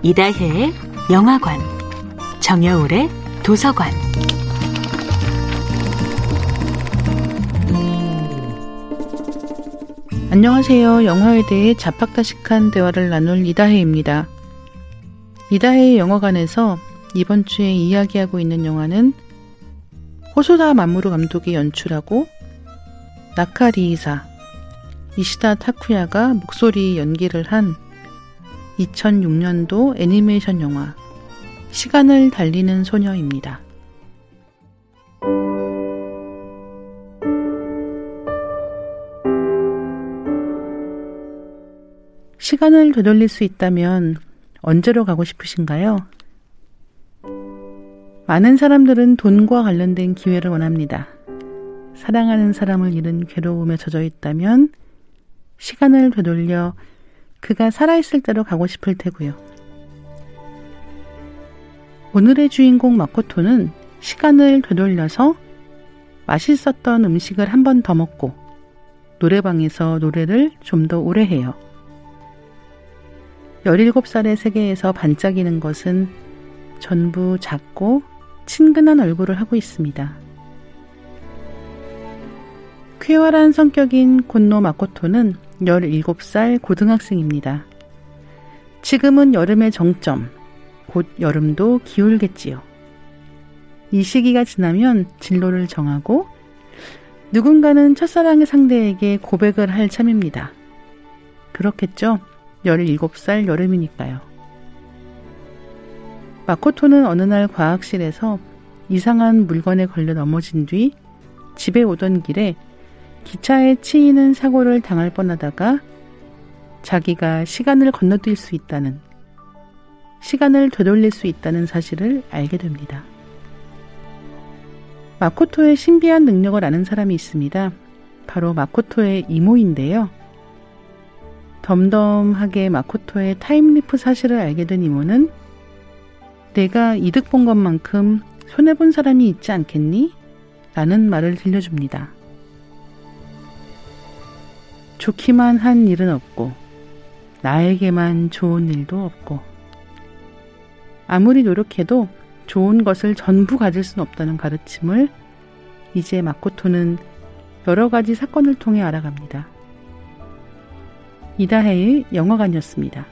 이다혜의 영화관, 정여울의 도서관. 안녕하세요. 영화에 대해 자팍다식한 대화를 나눌 이다혜입니다. 이다혜의 영화관에서 이번 주에 이야기하고 있는 영화는 호소다 마무르 감독이 연출하고 나카리이사 이시다 타쿠야가 목소리 연기를 한 2006년도 애니메이션 영화 시간을 달리는 소녀입니다. 시간을 되돌릴 수 있다면 언제로 가고 싶으신가요? 많은 사람들은 돈과 관련된 기회를 원합니다. 사랑하는 사람을 잃은 괴로움에 젖어 있다면 시간을 되돌려 그가 살아있을 때로 가고 싶을 테고요. 오늘의 주인공 마코토는 시간을 되돌려서 맛있었던 음식을 한 번 더 먹고 노래방에서 노래를 좀 더 오래 해요. 17살의 세계에서 반짝이는 것은 전부 작고 친근한 얼굴을 하고 있습니다. 쾌활한 성격인 곤노 마코토는 17살 고등학생입니다. 지금은 여름의 정점, 곧 여름도 기울겠지요. 이 시기가 지나면 진로를 정하고 누군가는 첫사랑의 상대에게 고백을 할 참입니다. 그렇겠죠? 17살 여름이니까요. 마코토는 어느 날 과학실에서 이상한 물건에 걸려 넘어진 뒤 집에 오던 길에 기차에 치이는 사고를 당할 뻔하다가 자기가 시간을 건너뛸 수 있다는, 시간을 되돌릴 수 있다는 사실을 알게 됩니다. 마코토의 신비한 능력을 아는 사람이 있습니다. 바로 마코토의 이모인데요. 덤덤하게 마코토의 time leap 사실을 알게 된 이모는 내가 이득 본 것만큼 손해본 사람이 있지 않겠니? 라는 말을 들려줍니다. 좋기만 한 일은 없고, 나에게만 좋은 일도 없고, 아무리 노력해도 좋은 것을 전부 가질 수는 없다는 가르침을 이제 마코토는 여러 가지 사건을 통해 알아갑니다. 이다혜의 영화관이었습니다.